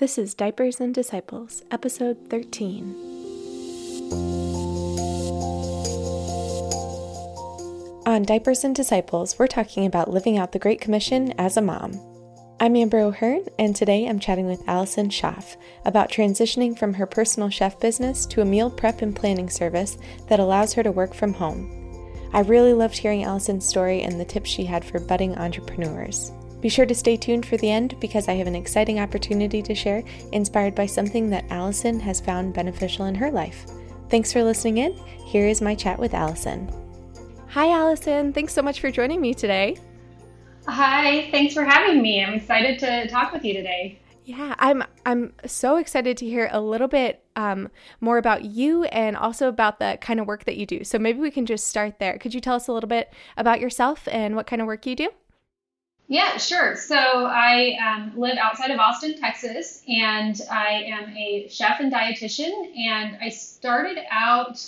This is Diapers and Disciples, episode 13. On Diapers and Disciples, we're talking about living out the Great Commission as a mom. I'm Amber O'Hearn, and today I'm chatting with Allison Schaaf about transitioning from her personal chef business to a meal prep and planning service that allows her to work from home. I really loved hearing Allison's story and the tips she had for budding entrepreneurs. Be sure to stay tuned for the end because I have an exciting opportunity to share inspired by something that Allison has found beneficial in her life. Thanks for listening in. Here is my chat with Allison. Hi, Allison. Thanks so much for joining me today. Hi, thanks for having me. I'm excited to talk with you today. Yeah, I'm I'm so excited to hear a little bit um, more about you and also about the kind of work that you do. So maybe we can just start there. Could you tell us a little bit about yourself and what kind of work you do? Yeah, sure. So I um, live outside of Austin, Texas, and I am a chef and dietitian. And I started out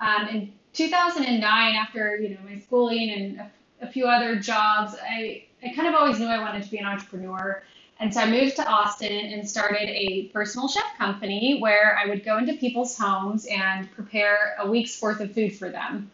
um, in 2009 after you know my schooling and a, a few other jobs. I I kind of always knew I wanted to be an entrepreneur. And so I moved to Austin and started a personal chef company where I would go into people's homes and prepare a week's worth of food for them.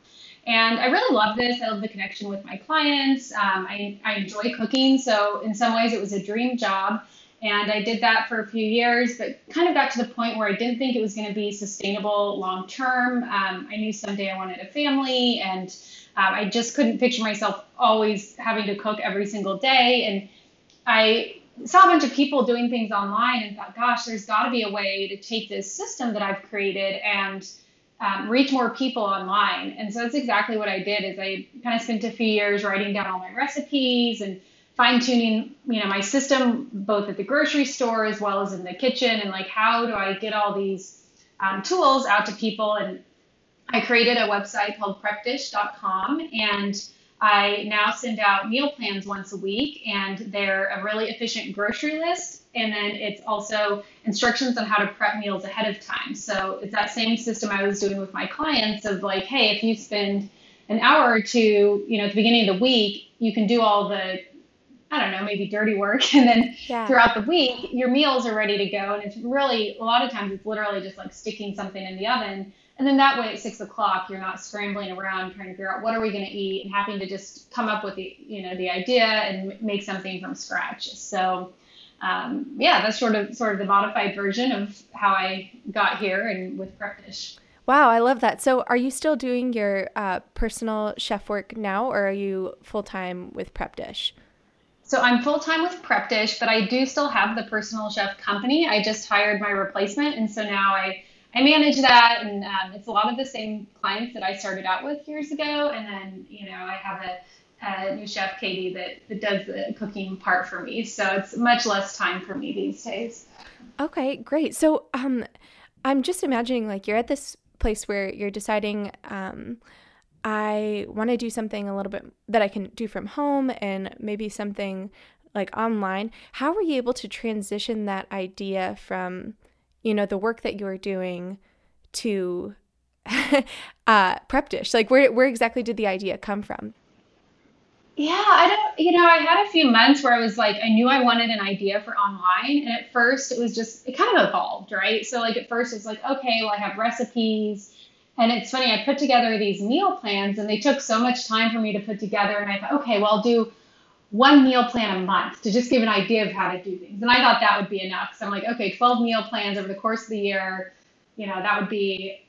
And I really love this. I love the connection with my clients. Um, I, I enjoy cooking. So, in some ways, it was a dream job. And I did that for a few years, but kind of got to the point where I didn't think it was going to be sustainable long term. Um, I knew someday I wanted a family, and um, I just couldn't picture myself always having to cook every single day. And I saw a bunch of people doing things online and thought, gosh, there's got to be a way to take this system that I've created and um, reach more people online. And so that's exactly what I did. Is I kind of spent a few years writing down all my recipes and fine tuning, you know, my system both at the grocery store as well as in the kitchen, and like how do I get all these um, tools out to people. And I created a website called prepdish.com and I now send out meal plans once a week, and they're a really efficient grocery list. And then it's also instructions on how to prep meals ahead of time. So it's that same system I was doing with my clients of like, hey, if you spend an hour or two, you know, at the beginning of the week, you can do all the, I don't know, maybe dirty work. And then yeah. throughout the week, your meals are ready to go. And it's really, a lot of times, it's literally just like sticking something in the oven and then that way at six o'clock, you're not scrambling around trying to figure out what are we going to eat and having to just come up with the, you know, the idea and make something from scratch. So, um, yeah, that's sort of sort of the modified version of how I got here and with Prep Dish. Wow, I love that. So, are you still doing your uh, personal chef work now, or are you full time with Prep Dish? So I'm full time with Prep Dish, but I do still have the personal chef company. I just hired my replacement, and so now I I manage that, and um, it's a lot of the same clients that I started out with years ago. And then, you know, I have a, a new chef, Katie, that, that does the cooking part for me. So it's much less time for me these days. Okay, great. So um, I'm just imagining like you're at this place where you're deciding. Um, I want to do something a little bit that I can do from home and maybe something like online. How were you able to transition that idea from you know the work that you're doing to uh, prep dish like where, where exactly did the idea come from? Yeah i don't you know i had a few months where i was like i knew i wanted an idea for online and at first it was just it kind of evolved right? So like at first it's like okay well i have recipes and it's funny i put together these meal plans and they took so much time for me to put together and i thought okay well i'll do one meal plan a month to just give an idea of how to do things. And I thought that would be enough. So I'm like, okay, 12 meal plans over the course of the year, you know, that would be,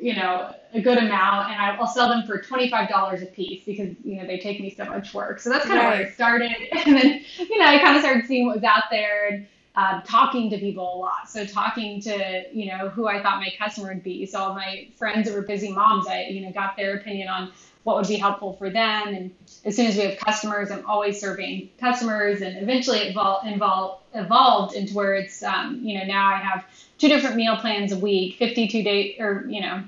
you know, a good amount. And I'll sell them for $25 a piece because, you know, they take me so much work. So that's kind right. of where I started. And then, you know, I kind of started seeing what was out there and um, talking to people a lot. So talking to, you know, who I thought my customer would be. So all my friends that were busy moms, I, you know, got their opinion on what would be helpful for them. And as soon as we have customers, I'm always serving customers. And eventually it evol- evol- evolved into where it's, um, you know, now I have two different meal plans a week, 52 days, or, you know,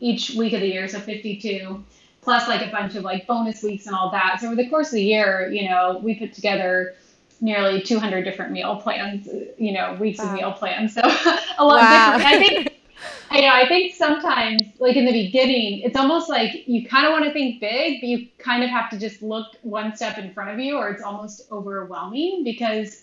each week of the year. So 52 plus like a bunch of like bonus weeks and all that. So over the course of the year, you know, we put together nearly 200 different meal plans, you know, weeks wow. of meal plans. So a lot wow. different. I think I know. I think sometimes, like in the beginning, it's almost like you kind of want to think big, but you kind of have to just look one step in front of you, or it's almost overwhelming because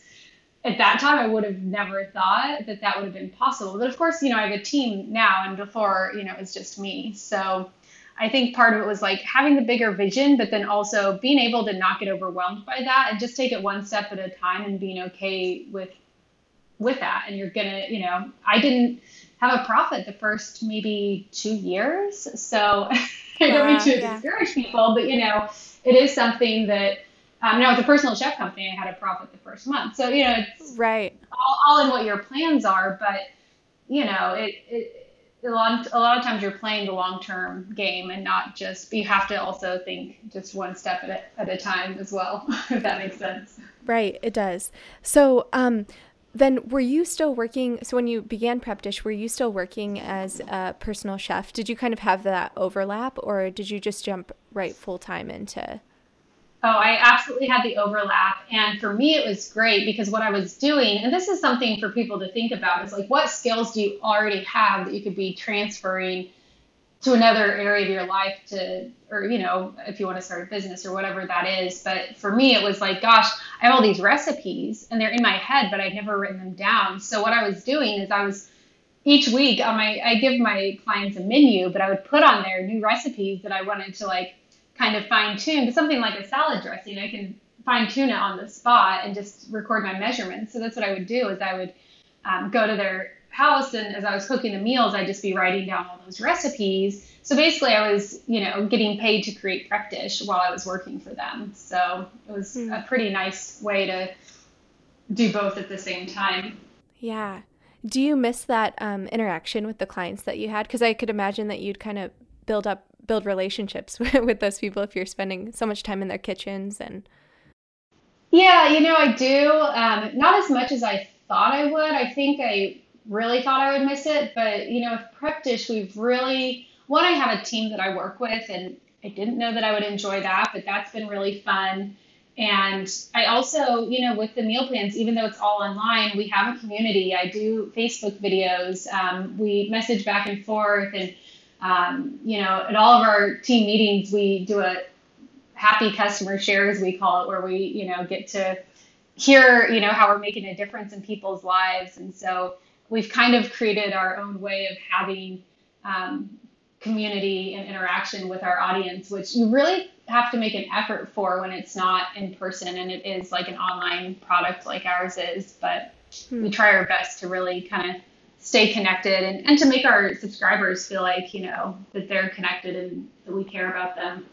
at that time, I would have never thought that that would have been possible. But of course, you know, I have a team now, and before, you know, it's just me. So I think part of it was like having the bigger vision, but then also being able to not get overwhelmed by that and just take it one step at a time and being okay with with that. And you're gonna, you know, I didn't have a profit the first maybe two years, so I don't mean to yeah. discourage people, but you know, it is something that um, now, with a personal chef company, I had a profit the first month. So, you know, it's right all, all in what your plans are, but, you know, it, it a lot, a lot of times you're playing the long term game and not just, you have to also think just one step at a, at a time as well, if that makes sense. Right, it does. So, um, then were you still working so when you began prep dish were you still working as a personal chef did you kind of have that overlap or did you just jump right full time into Oh, I absolutely had the overlap. And for me, it was great because what I was doing, and this is something for people to think about, is like what skills do you already have that you could be transferring to another area of your life to, or, you know, if you want to start a business or whatever that is. But for me, it was like, gosh, I have all these recipes and they're in my head, but I'd never written them down. So what I was doing is I was, each week on my, I give my clients a menu, but I would put on there new recipes that I wanted to like kind of fine tune. Something like a salad dressing, I can fine tune it on the spot and just record my measurements. So that's what I would do is I would um, go to their house and as I was cooking the meals, I'd just be writing down all those recipes. So basically, I was, you know, getting paid to create prep dish while I was working for them. So it was mm. a pretty nice way to do both at the same time. Yeah. Do you miss that um, interaction with the clients that you had? Because I could imagine that you'd kind of build up build relationships with those people if you're spending so much time in their kitchens and yeah you know i do um, not as much as i thought i would i think i really thought i would miss it but you know with prep dish we've really one i have a team that i work with and i didn't know that i would enjoy that but that's been really fun and I also, you know, with the meal plans, even though it's all online, we have a community. I do Facebook videos. Um, we message back and forth, and um, you know, at all of our team meetings, we do a happy customer share, as we call it, where we, you know, get to hear, you know, how we're making a difference in people's lives. And so we've kind of created our own way of having um, community and interaction with our audience, which you really have to make an effort for when it's not in person and it is like an online product like ours is. But hmm. we try our best to really kind of stay connected and, and to make our subscribers feel like, you know, that they're connected and that we care about them.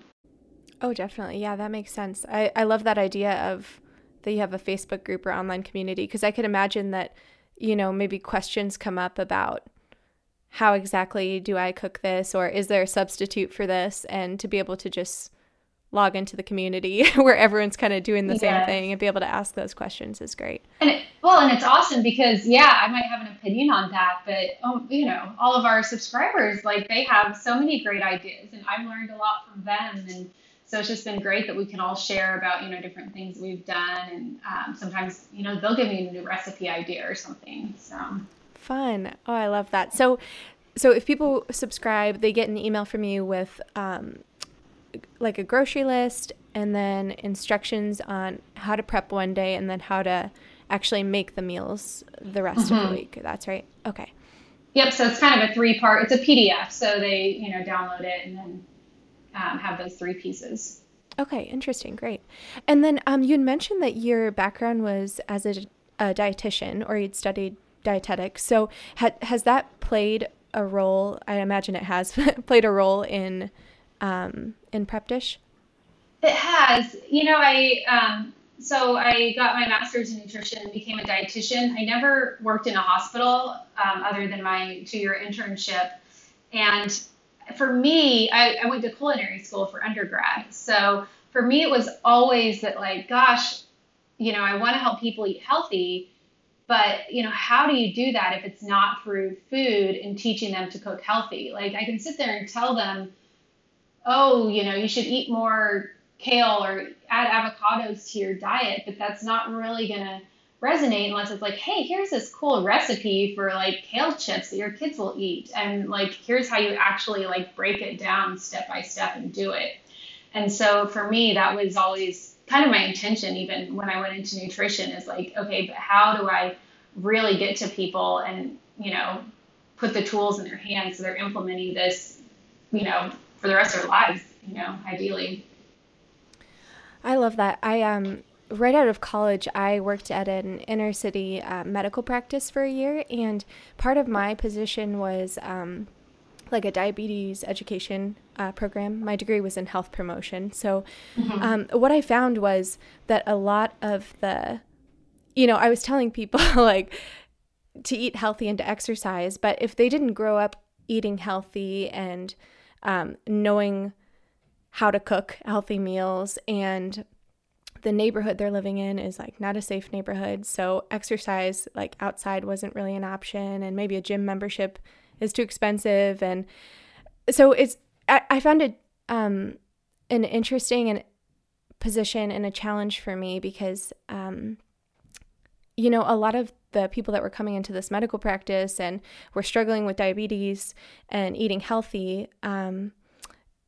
Oh, definitely. Yeah, that makes sense. I, I love that idea of that you have a Facebook group or online community because I could imagine that, you know, maybe questions come up about how exactly do I cook this or is there a substitute for this? And to be able to just log into the community where everyone's kind of doing the same thing and be able to ask those questions is great. And it, well, and it's awesome because yeah, I might have an opinion on that, but oh, you know, all of our subscribers like they have so many great ideas, and I've learned a lot from them, and so it's just been great that we can all share about you know different things we've done, and um, sometimes you know they'll give me a new recipe idea or something. So fun! Oh, I love that. So. So if people subscribe, they get an email from you with um, like a grocery list and then instructions on how to prep one day and then how to actually make the meals the rest mm-hmm. of the mm-hmm. week. That's right. Okay. Yep. So it's kind of a three part. It's a PDF, so they you know download it and then um, have those three pieces. Okay. Interesting. Great. And then um, you had mentioned that your background was as a, a dietitian, or you'd studied dietetics. So ha- has that played a role? I imagine it has played a role in um, in prep dish. It has. You know, I um, so I got my master's in nutrition and became a dietitian. I never worked in a hospital um, other than my two-year internship. And for me, I, I went to culinary school for undergrad. So for me, it was always that like, gosh, you know, I want to help people eat healthy, but you know, how do you do that if it's not through food and teaching them to cook healthy? Like I can sit there and tell them, oh, you know, you should eat more kale or add avocados to your diet, but that's not really going to resonate unless it's like, hey, here's this cool recipe for like kale chips that your kids will eat. And like, here's how you actually like break it down step by step and do it. And so for me, that was always kind of my intention even when I went into nutrition is like, okay, but how do I really get to people and, you know, put the tools in their hands so they're implementing this, you know, for the rest of their lives, you know, ideally. I love that. I um right out of college, I worked at an inner city uh, medical practice for a year, and part of my position was um, like a diabetes education uh, program. My degree was in health promotion. So, mm-hmm. um, what I found was that a lot of the, you know, I was telling people like to eat healthy and to exercise, but if they didn't grow up eating healthy and um, knowing how to cook healthy meals and the neighborhood they're living in is like not a safe neighborhood so exercise like outside wasn't really an option and maybe a gym membership is too expensive and so it's i, I found it um, an interesting and position and a challenge for me because um, you know a lot of the people that were coming into this medical practice and were struggling with diabetes and eating healthy um,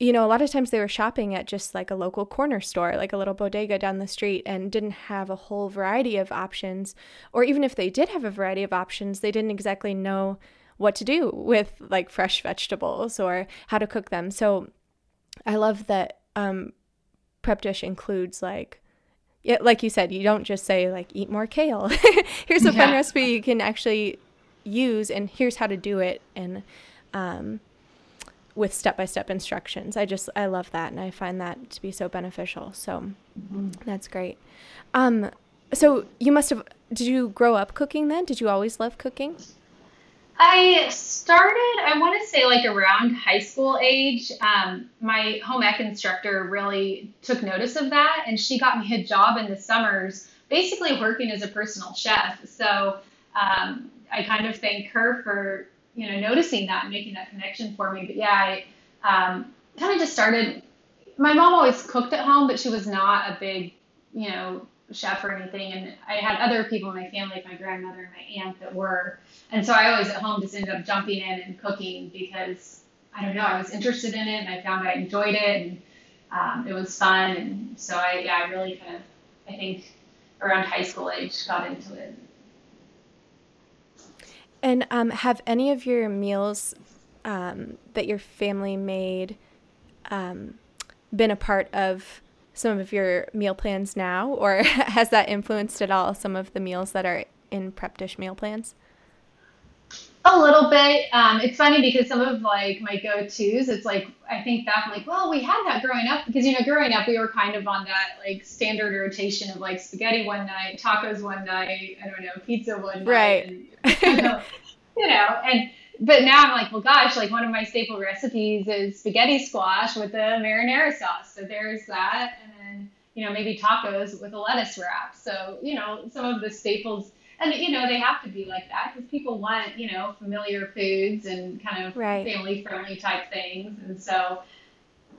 you know, a lot of times they were shopping at just like a local corner store, like a little bodega down the street, and didn't have a whole variety of options. Or even if they did have a variety of options, they didn't exactly know what to do with like fresh vegetables or how to cook them. So I love that um, Prep Dish includes like, yeah, like you said, you don't just say like eat more kale. here's a yeah. fun recipe you can actually use, and here's how to do it. And um, with step-by-step instructions. I just I love that and I find that to be so beneficial. So mm-hmm. that's great. Um so you must have did you grow up cooking then? Did you always love cooking? I started, I want to say, like around high school age. Um, my home ec instructor really took notice of that, and she got me a job in the summers, basically working as a personal chef. So um, I kind of thank her for you know, noticing that and making that connection for me. But yeah, I um, kind of just started. My mom always cooked at home, but she was not a big, you know, chef or anything. And I had other people in my family, like my grandmother and my aunt, that were. And so I always at home just ended up jumping in and cooking because I don't know, I was interested in it and I found I enjoyed it and um, it was fun. And so I, yeah, I really kind of, I think around high school age got into it. And um, have any of your meals um, that your family made um, been a part of some of your meal plans now, or has that influenced at all some of the meals that are in prep dish meal plans? A little bit. Um, it's funny because some of like my go-tos, it's like I think back like, well, we had that growing up because you know, growing up we were kind of on that like standard rotation of like spaghetti one night, tacos one night, I don't know, pizza one night, right? And, you, know, you know, and but now I'm like, well, gosh, like one of my staple recipes is spaghetti squash with a marinara sauce. So there's that, and then you know maybe tacos with a lettuce wrap. So you know some of the staples and you know they have to be like that because people want you know familiar foods and kind of right. family friendly type things. And so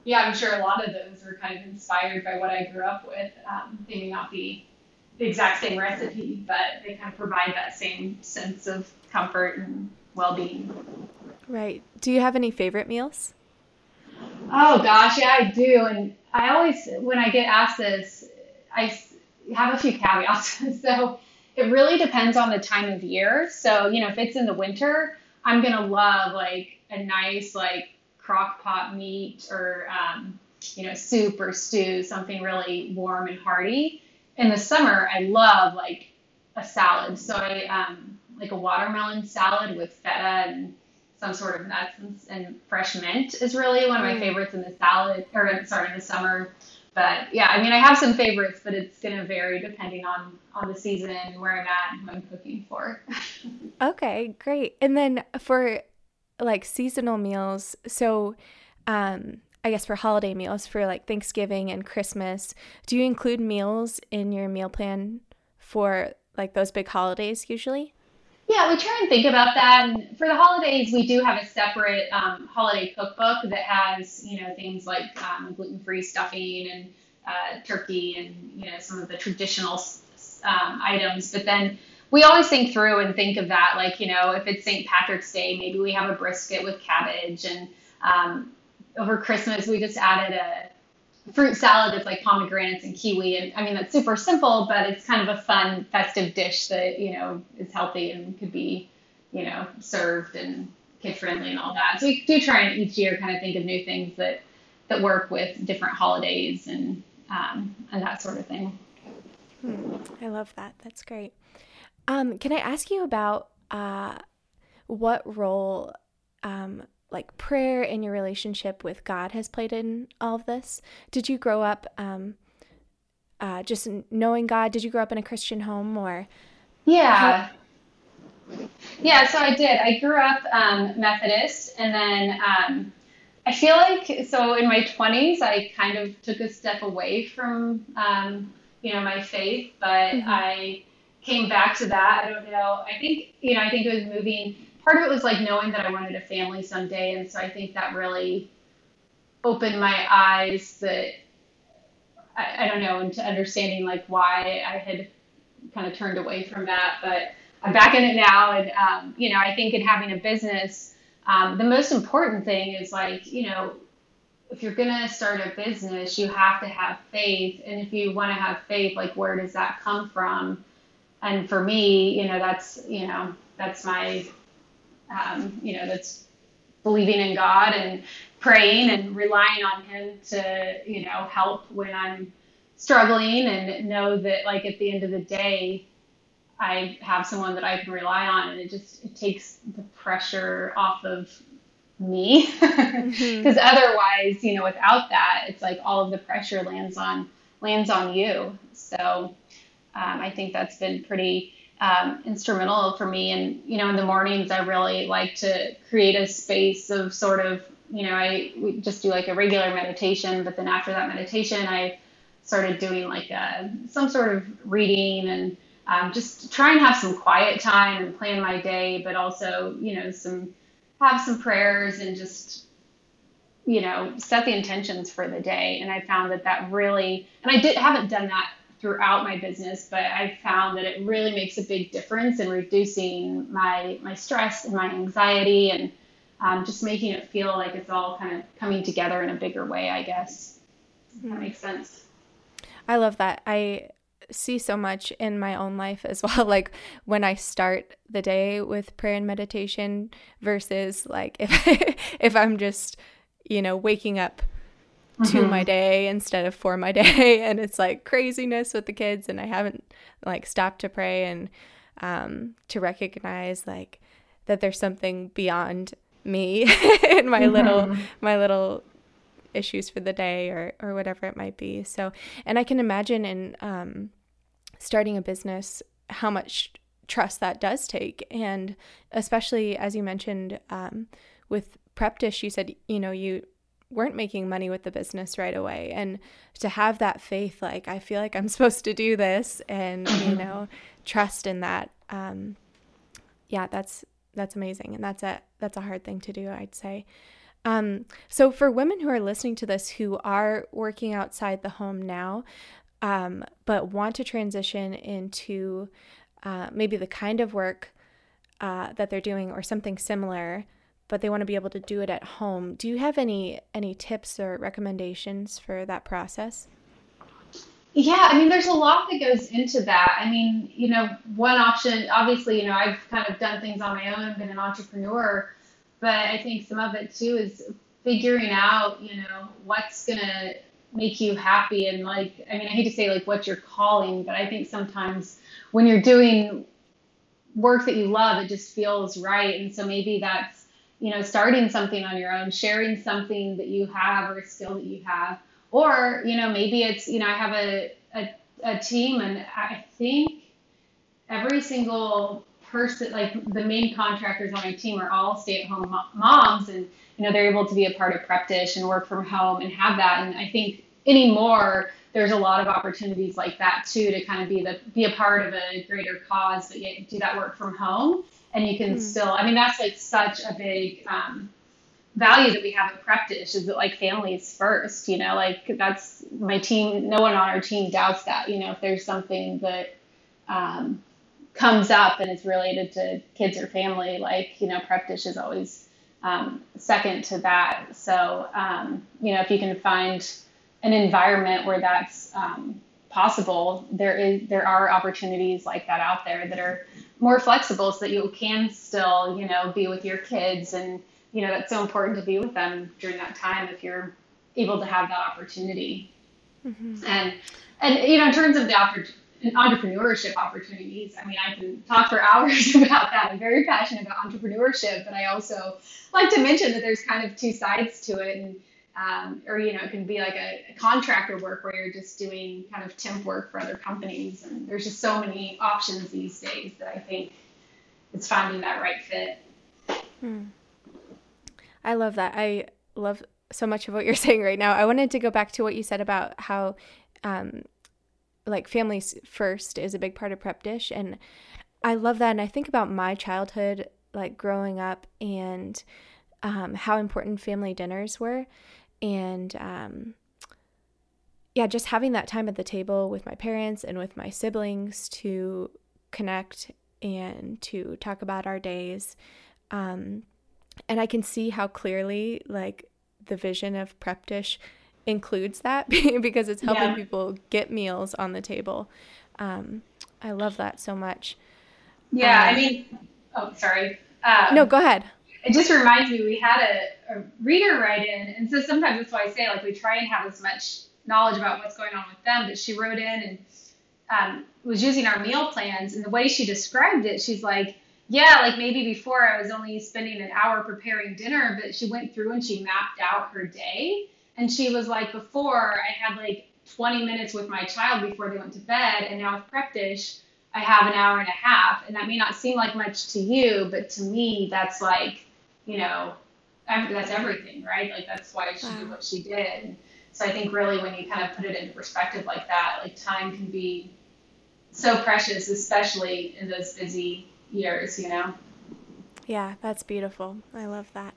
yeah i'm sure a lot of those were kind of inspired by what i grew up with. Um, they may not be the exact same recipe but they kind of provide that same sense of comfort and well-being. Right. Do you have any favorite meals? Oh gosh yeah i do. And i always when i get asked this i have a few caveats. So it really depends on the time of year. So, you know, if it's in the winter, I'm going to love like a nice, like crock pot meat or, um, you know, soup or stew, something really warm and hearty. In the summer, I love like a salad. So I, um, like a watermelon salad with feta and some sort of nuts and, and fresh mint is really one of my mm. favorites in the salad or sorry in the summer but yeah, I mean, I have some favorites, but it's going to vary depending on on the season, where I'm at, and who I'm cooking for. okay, great. And then for like seasonal meals, so um, I guess for holiday meals, for like Thanksgiving and Christmas, do you include meals in your meal plan for like those big holidays usually? Yeah, we try and think about that. And for the holidays, we do have a separate um, holiday cookbook that has, you know, things like um, gluten-free stuffing and uh, turkey and, you know, some of the traditional um, items. But then we always think through and think of that, like, you know, if it's St. Patrick's Day, maybe we have a brisket with cabbage. And um, over Christmas, we just added a fruit salad that's like pomegranates and kiwi. And I mean, that's super simple, but it's kind of a fun, festive dish that, you know, is healthy and could be, you know, served and kid friendly and all that. So we do try and each year kind of think of new things that, that work with different holidays and, um, and that sort of thing. Hmm, I love that. That's great. Um, can I ask you about uh, what role um, like prayer in your relationship with God has played in all of this? Did you grow up um, uh, just knowing God? Did you grow up in a Christian home or? Yeah. How... Yeah, so I did. I grew up um, Methodist, and then um, I feel like so in my 20s, I kind of took a step away from um, you know my faith, but mm-hmm. I came back to that. I don't know. I think you know. I think it was moving part of it was like knowing that I wanted a family someday, and so I think that really opened my eyes that I, I don't know into understanding like why I had kind of turned away from that, but I'm back in it now, and um, you know I think in having a business, um, the most important thing is like you know if you're gonna start a business, you have to have faith, and if you want to have faith, like where does that come from? And for me, you know that's you know that's my um, you know, that's believing in God and praying and relying on Him to, you know, help when I'm struggling and know that, like, at the end of the day, I have someone that I can rely on, and it just it takes the pressure off of me because mm-hmm. otherwise, you know, without that, it's like all of the pressure lands on lands on you. So um, I think that's been pretty um, instrumental for me. And, you know, in the mornings, I really like to create a space of sort of, you know, I just do like a regular meditation, but then after that meditation, I started doing like a, uh, some sort of reading and um, just try and have some quiet time and plan my day, but also, you know, some have some prayers and just, you know, set the intentions for the day. And I found that that really, and I did haven't done that throughout my business, but I found that it really makes a big difference in reducing my my stress and my anxiety and um, just making it feel like it's all kind of coming together in a bigger way. I guess mm-hmm. that makes sense. I love that. I see so much in my own life as well like when i start the day with prayer and meditation versus like if if i'm just you know waking up mm-hmm. to my mm-hmm. day instead of for my day and it's like craziness with the kids and i haven't like stopped to pray and um, to recognize like that there's something beyond me and my mm-hmm. little my little issues for the day or or whatever it might be so and i can imagine in um, starting a business how much trust that does take and especially as you mentioned um, with prep dish you said you know you weren't making money with the business right away. And to have that faith like i feel like i'm supposed to do this and you know trust in that um yeah that's that's amazing. And that's a that's a hard thing to do i'd say. Um so for women who are listening to this who are working outside the home now um but want to transition into uh, maybe the kind of work uh, that they're doing or something similar but they want to be able to do it at home. Do you have any any tips or recommendations for that process? Yeah, I mean, there's a lot that goes into that. I mean, you know, one option, obviously, you know, I've kind of done things on my own, been an entrepreneur, but I think some of it too is figuring out, you know, what's going to make you happy. And like, I mean, I hate to say like what you're calling, but I think sometimes when you're doing work that you love, it just feels right. And so maybe that's, you know, starting something on your own, sharing something that you have or a skill that you have. Or, you know, maybe it's, you know, I have a, a, a team and I think every single person, like the main contractors on my team are all stay at home moms and, you know, they're able to be a part of Prep Dish and work from home and have that. And I think anymore, there's a lot of opportunities like that too to kind of be the be a part of a greater cause, but yet do that work from home and you can mm. still i mean that's like such a big um, value that we have at prep dish is that like families first you know like that's my team no one on our team doubts that you know if there's something that um, comes up and it's related to kids or family like you know prep dish is always um, second to that so um, you know if you can find an environment where that's um, possible, there is there are opportunities like that out there that are more flexible, so that you can still you know be with your kids, and you know that's so important to be with them during that time if you're able to have that opportunity. Mm-hmm. And and you know in terms of the opportunity entrepreneurship opportunities. I mean, I can talk for hours about that. I'm very passionate about entrepreneurship, but I also like to mention that there's kind of two sides to it. And, um, or, you know, it can be like a, a, contractor work where you're just doing kind of temp work for other companies. And there's just so many options these days that I think it's finding that right fit. Hmm. I love that. I love so much of what you're saying right now. I wanted to go back to what you said about how um, like families first is a big part of prep dish and i love that and i think about my childhood like growing up and um, how important family dinners were and um, yeah just having that time at the table with my parents and with my siblings to connect and to talk about our days um, and i can see how clearly like the vision of prep dish includes that because it's helping yeah. people get meals on the table. Um, I love that so much. Yeah, um, I mean, oh, sorry. Um, no, go ahead. It just reminds me we had a, a reader write in, and so sometimes that's why I say like we try and have as much knowledge about what's going on with them. But she wrote in and um, was using our meal plans, and the way she described it, she's like, yeah, like maybe before I was only spending an hour preparing dinner, but she went through and she mapped out her day and she was like, before I had like 20 minutes with my child before they went to bed, and now with prep dish, I have an hour and a half. And that may not seem like much to you, but to me, that's like, you know, that's everything, right? Like that's why she wow. did what she did. So I think really when you kind of put it into perspective like that, like time can be so precious, especially in those busy years, you know? Yeah, that's beautiful. I love that.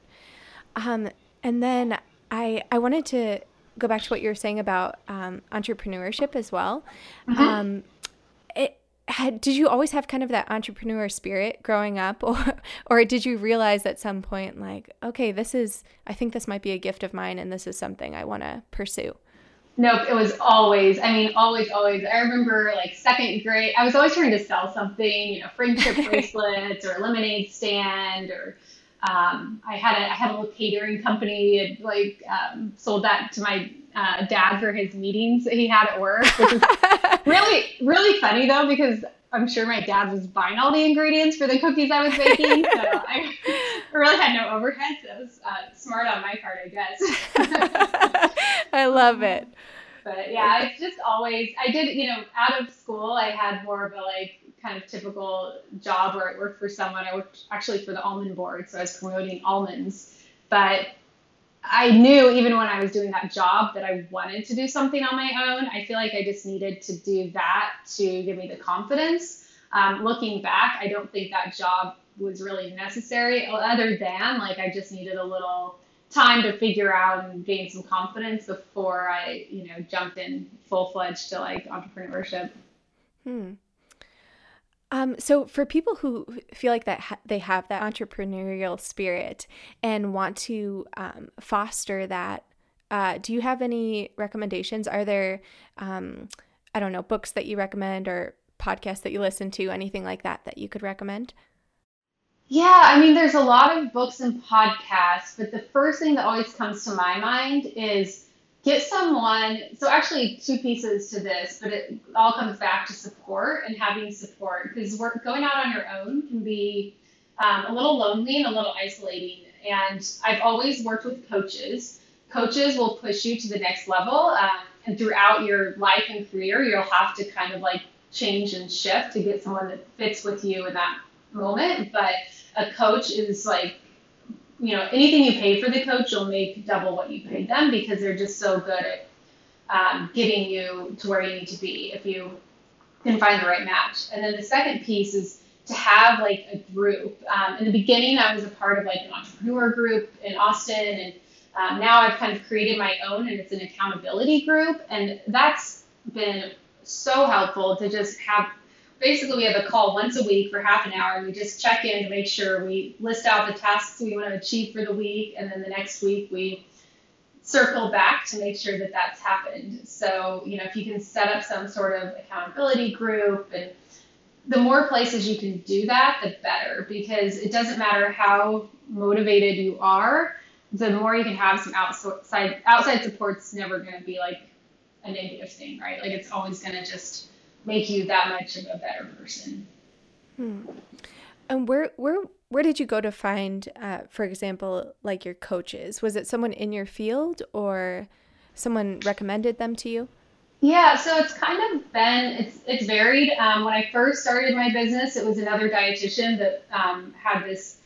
Um, and then I I wanted to go back to what you were saying about um, entrepreneurship as well. Mm-hmm. Um, had, did you always have kind of that entrepreneur spirit growing up, or or did you realize at some point like, okay, this is I think this might be a gift of mine, and this is something I want to pursue. Nope, it was always, I mean, always, always. I remember like second grade, I was always trying to sell something, you know, friendship bracelets or a lemonade stand or um, I had a I had a little catering company and like um, sold that to my uh, dad for his meetings that he had at work, which is really really funny though because I'm sure my dad was buying all the ingredients for the cookies I was making. So I really had no overhead. So that was uh, smart on my part, I guess. I love it. But yeah, it's just always I did you know out of school I had more of a like kind of typical job where I worked for someone. I worked actually for the almond board, so I was promoting almonds. But I knew even when I was doing that job that I wanted to do something on my own. I feel like I just needed to do that to give me the confidence. Um, looking back, I don't think that job was really necessary, other than like I just needed a little time to figure out and gain some confidence before I, you know, jumped in full fledged to like entrepreneurship. Hmm. Um, so for people who feel like that ha- they have that entrepreneurial spirit and want to um, foster that, uh, do you have any recommendations? Are there, um, I don't know, books that you recommend or podcasts that you listen to, anything like that that you could recommend? Yeah, I mean, there's a lot of books and podcasts, but the first thing that always comes to my mind is get someone so actually two pieces to this but it all comes back to support and having support because work going out on your own can be um, a little lonely and a little isolating and i've always worked with coaches. Coaches will push you to the next level um, and throughout your life and career you'll have to kind of like change and shift to get someone that fits with you in that moment but a coach is like you know, anything you pay for the coach, you'll make double what you paid them because they're just so good at um, getting you to where you need to be if you can find the right match. And then the second piece is to have like a group. Um, in the beginning, I was a part of like an entrepreneur group in Austin, and um, now I've kind of created my own, and it's an accountability group, and that's been so helpful to just have basically we have a call once a week for half an hour and we just check in to make sure we list out the tasks we want to achieve for the week and then the next week we circle back to make sure that that's happened. So, you know, if you can set up some sort of accountability group and the more places you can do that, the better because it doesn't matter how motivated you are, the more you can have some outside outside support's never going to be like a negative thing, right? Like it's always going to just make you that much of a better person. Hmm. And where where where did you go to find, uh, for example, like your coaches? Was it someone in your field or someone recommended them to you? Yeah, so it's kind of been it's it's varied. Um, when I first started my business, it was another dietitian that um, had this.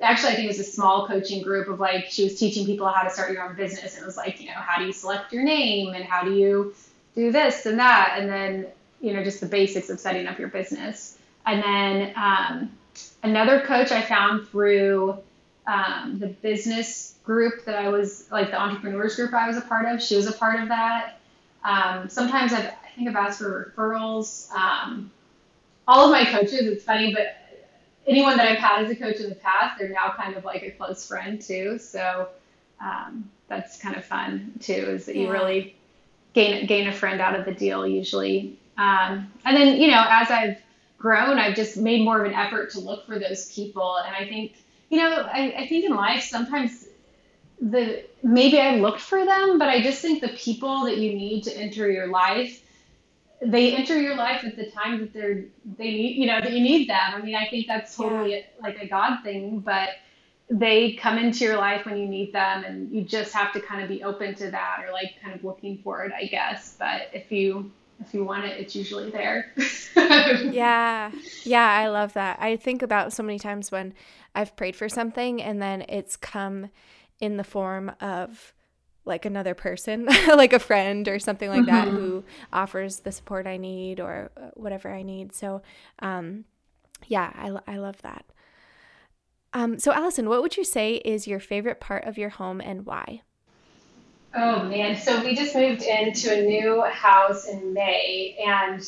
Actually, I think it was a small coaching group of like she was teaching people how to start your own business. And it was like you know how do you select your name and how do you do this and that, and then you know just the basics of setting up your business. And then um, another coach I found through um, the business group that I was like the entrepreneurs group I was a part of. She was a part of that. Um, sometimes I've, I think I've asked for referrals. Um, all of my coaches, it's funny, but anyone that I've had as a coach in the past, they're now kind of like a close friend too. So um, that's kind of fun too, is that yeah. you really gain gain a friend out of the deal usually. Um, and then you know, as I've grown, I've just made more of an effort to look for those people. And I think you know, I, I think in life sometimes the maybe I looked for them, but I just think the people that you need to enter your life, they enter your life at the time that they're they need you know that you need them. I mean, I think that's totally yeah. like a God thing, but they come into your life when you need them, and you just have to kind of be open to that or like kind of looking for it, I guess. But if you if you want it, it's usually there. yeah. Yeah, I love that. I think about so many times when I've prayed for something and then it's come in the form of like another person, like a friend or something like that, mm-hmm. who offers the support I need or uh, whatever I need. So, um, yeah, I, I love that. Um, so, Allison, what would you say is your favorite part of your home and why? Oh man, so we just moved into a new house in May, and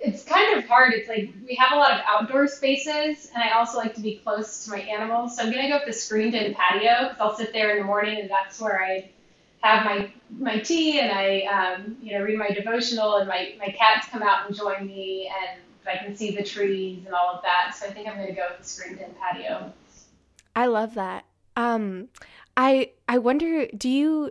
it's kind of hard. It's like we have a lot of outdoor spaces, and I also like to be close to my animals. So I'm gonna go with the screened-in patio because I'll sit there in the morning, and that's where I have my my tea and I um, you know read my devotional, and my my cats come out and join me, and I can see the trees and all of that. So I think I'm gonna go with the screened-in patio. I love that. Um, I I wonder, do you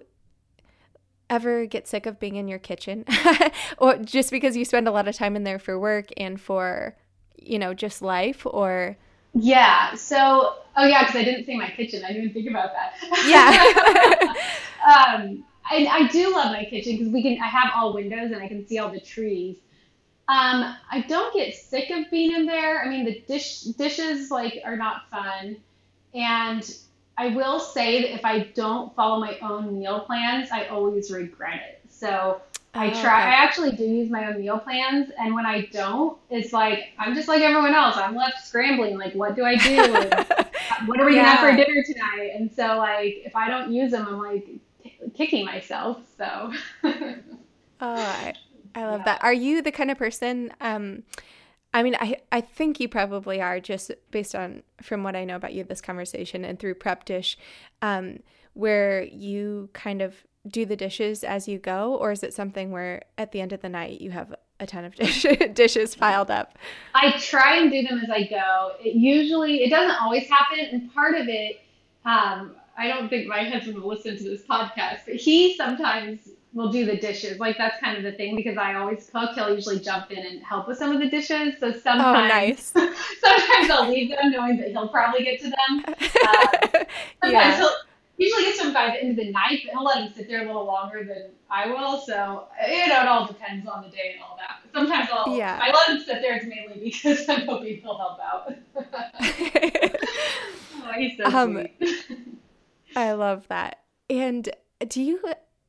ever get sick of being in your kitchen? Or just because you spend a lot of time in there for work and for you know just life or? Yeah so oh yeah because i didn't say my kitchen. I didn't think about that. Yeah. Um I, I do love my kitchen because we can i have all windows and i can see all the trees. Um i don't get sick of being in there. I mean the dish dishes like are not fun. And I will say that if I don't follow my own meal plans, I always regret it. So I oh, try. Okay. I actually do use my own meal plans, and when I don't, it's like I'm just like everyone else. I'm left scrambling. Like, what do I do? what are we yeah. gonna have for dinner tonight? And so, like, if I don't use them, I'm like kicking myself. So. oh, I, I love yeah. that. Are you the kind of person? Um, I mean, I, I think you probably are just based on from what I know about you this conversation and through Prep Dish, um, where you kind of do the dishes as you go, or is it something where at the end of the night you have a ton of dish, dishes piled up? I try and do them as I go. It usually it doesn't always happen, and part of it, um, I don't think my husband will listen to this podcast, but he sometimes will do the dishes. Like that's kind of the thing because I always cook. He'll usually jump in and help with some of the dishes. So sometimes, oh, nice. sometimes I'll leave them knowing that he'll probably get to them. Uh, yeah. he'll usually gets to them by the end of the night, but he'll let them sit there a little longer than I will. So you know, it all depends on the day and all that. But sometimes I'll yeah. I let him sit there. It's mainly because I'm hoping he'll help out. oh, he's so um, sweet. I love that. And do you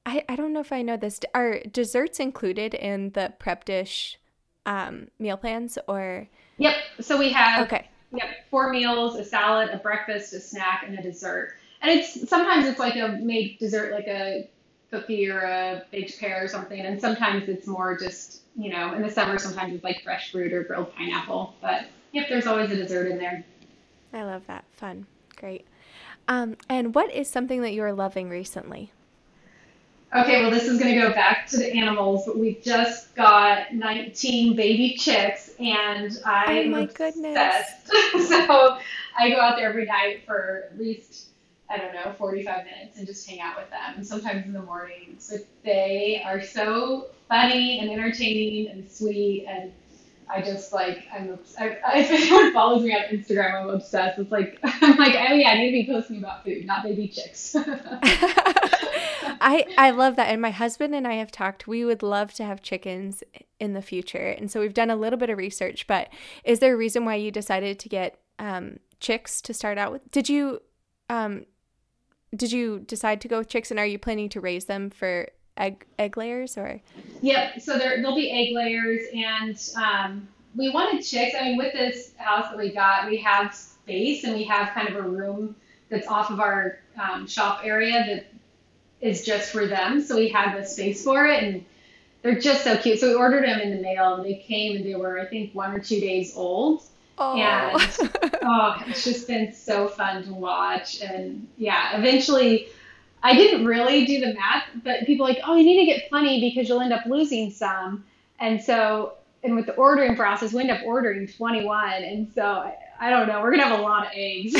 I, I don't know if I know this. Are desserts included in the prep dish um, meal plans or? Yep. So we have okay. Yep, four meals: a salad, a breakfast, a snack, and a dessert. And it's sometimes it's like a made dessert, like a cookie or a baked pear or something. And sometimes it's more just you know in the summer. Sometimes it's like fresh fruit or grilled pineapple. But yep, there's always a dessert in there. I love that. Fun. Great. Um, and what is something that you're loving recently? Okay, well, this is going to go back to the animals, but we just got 19 baby chicks, and I oh my am goodness. obsessed. so I go out there every night for at least I don't know 45 minutes and just hang out with them. Sometimes in the mornings, but they are so funny and entertaining and sweet and I just like I'm I, if anyone follows me on Instagram, I'm obsessed. It's like I'm like oh yeah, I need to be posting about food, not baby chicks. I I love that, and my husband and I have talked. We would love to have chickens in the future, and so we've done a little bit of research. But is there a reason why you decided to get um, chicks to start out with? Did you um, did you decide to go with chicks, and are you planning to raise them for egg egg layers or? Yep. So there there'll be egg layers, and um, we wanted chicks. I mean, with this house that we got, we have space, and we have kind of a room that's off of our um, shop area that is just for them. So we had the space for it, and they're just so cute. So we ordered them in the mail, and they came, and they were I think one or two days old. Oh. And oh, it's just been so fun to watch. And yeah, eventually I didn't really do the math, but people like, oh, you need to get plenty because you'll end up losing some. And so, and with the ordering process, we end up ordering 21. And so, I, I don't know, we're going to have a lot of eggs.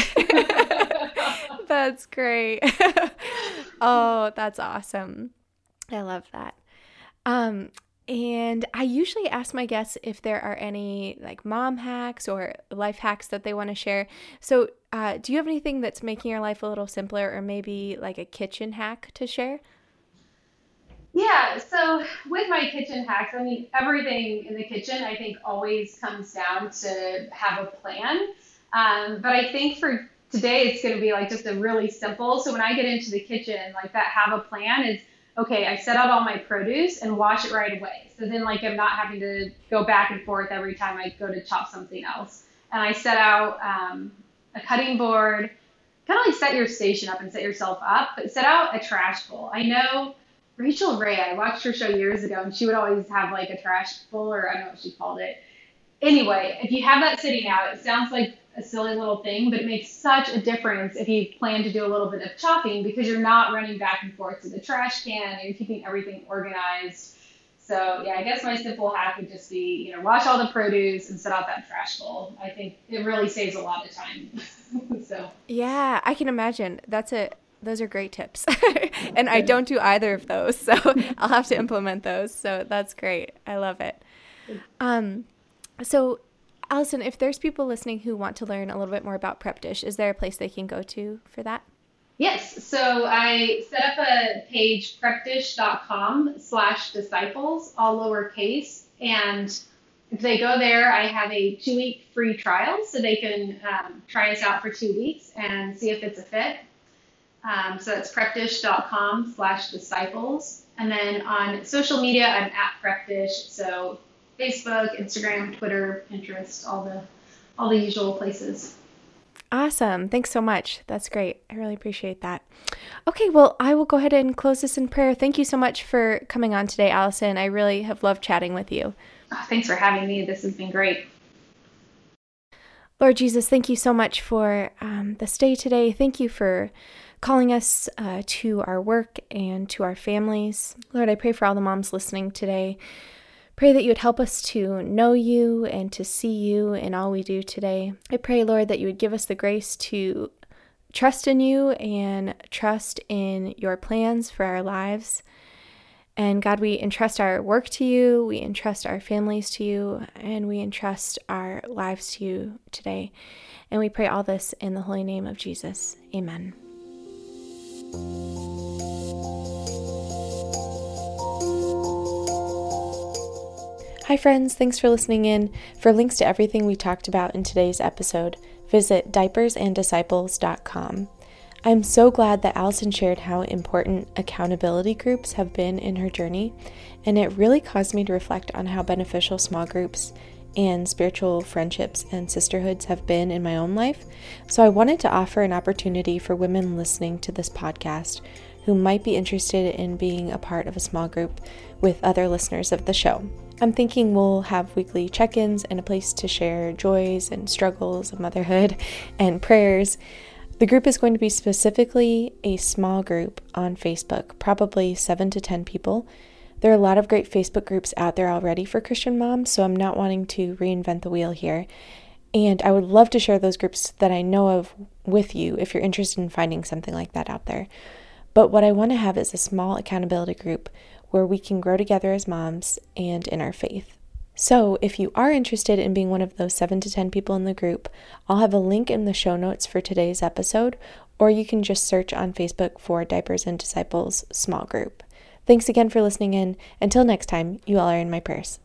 that's great. oh, that's awesome. I love that. Um, and I usually ask my guests if there are any like mom hacks or life hacks that they want to share. So, uh, do you have anything that's making your life a little simpler or maybe like a kitchen hack to share? Yeah, so with my kitchen hacks, I mean, everything in the kitchen I think always comes down to have a plan. Um, but I think for today, it's going to be like just a really simple. So when I get into the kitchen, like that have a plan is okay, I set out all my produce and wash it right away. So then like I'm not having to go back and forth every time I go to chop something else. And I set out um, a cutting board, kind of like set your station up and set yourself up, but set out a trash bowl. I know Rachael Ray, I watched her show years ago and she would always have like a trash bowl or I don't know what she called it. Anyway, if you have that sitting out, it sounds like a silly little thing, but it makes such a difference if you plan to do a little bit of chopping because you're not running back and forth to the trash can and you're keeping everything organized. So yeah, I guess my simple hack would just be, you know, wash all the produce and set out that trash bowl. I think it really saves a lot of time. so yeah, I can imagine. That's a those are great tips. and I don't do either of those, so I'll have to implement those. So that's great. I love it. Um, so Allison, if there's people listening who want to learn a little bit more about Prep Dish, is there a place they can go to for that? Yes. So I set up a page, prepdish.com slash disciples, all lowercase. And if they go there, I have a two week free trial so they can um, try us out for two weeks and see if it's a fit. Um, so that's prepdish.com slash disciples. And then on social media, I'm at prepdish. So Facebook, Instagram, Twitter, Pinterest, all the all the usual places. Awesome. Thanks so much. That's great. I really appreciate that. Okay, well, I will go ahead and close this in prayer. Thank you so much for coming on today, Allison. I really have loved chatting with you. Oh, thanks for having me. This has been great. Lord Jesus, thank you so much for um, this day today. Thank you for calling us uh, to our work and to our families. Lord, I pray for all the moms listening today. Pray that you would help us to know you and to see you in all we do today. I pray, Lord, that you would give us the grace to trust in you and trust in your plans for our lives. And God, we entrust our work to you, we entrust our families to you, and we entrust our lives to you today. And we pray all this in the holy name of Jesus. Amen. Hi, friends. Thanks for listening in. For links to everything we talked about in today's episode, visit diapersanddisciples.com. I'm so glad that Allison shared how important accountability groups have been in her journey, and it really caused me to reflect on how beneficial small groups and spiritual friendships and sisterhoods have been in my own life. So I wanted to offer an opportunity for women listening to this podcast who might be interested in being a part of a small group with other listeners of the show. I'm thinking we'll have weekly check ins and a place to share joys and struggles of motherhood and prayers. The group is going to be specifically a small group on Facebook, probably seven to 10 people. There are a lot of great Facebook groups out there already for Christian moms, so I'm not wanting to reinvent the wheel here. And I would love to share those groups that I know of with you if you're interested in finding something like that out there. But what I want to have is a small accountability group where we can grow together as moms and in our faith. So, if you are interested in being one of those 7 to 10 people in the group, I'll have a link in the show notes for today's episode, or you can just search on Facebook for Diapers and Disciples small group. Thanks again for listening in. Until next time, you all are in my prayers.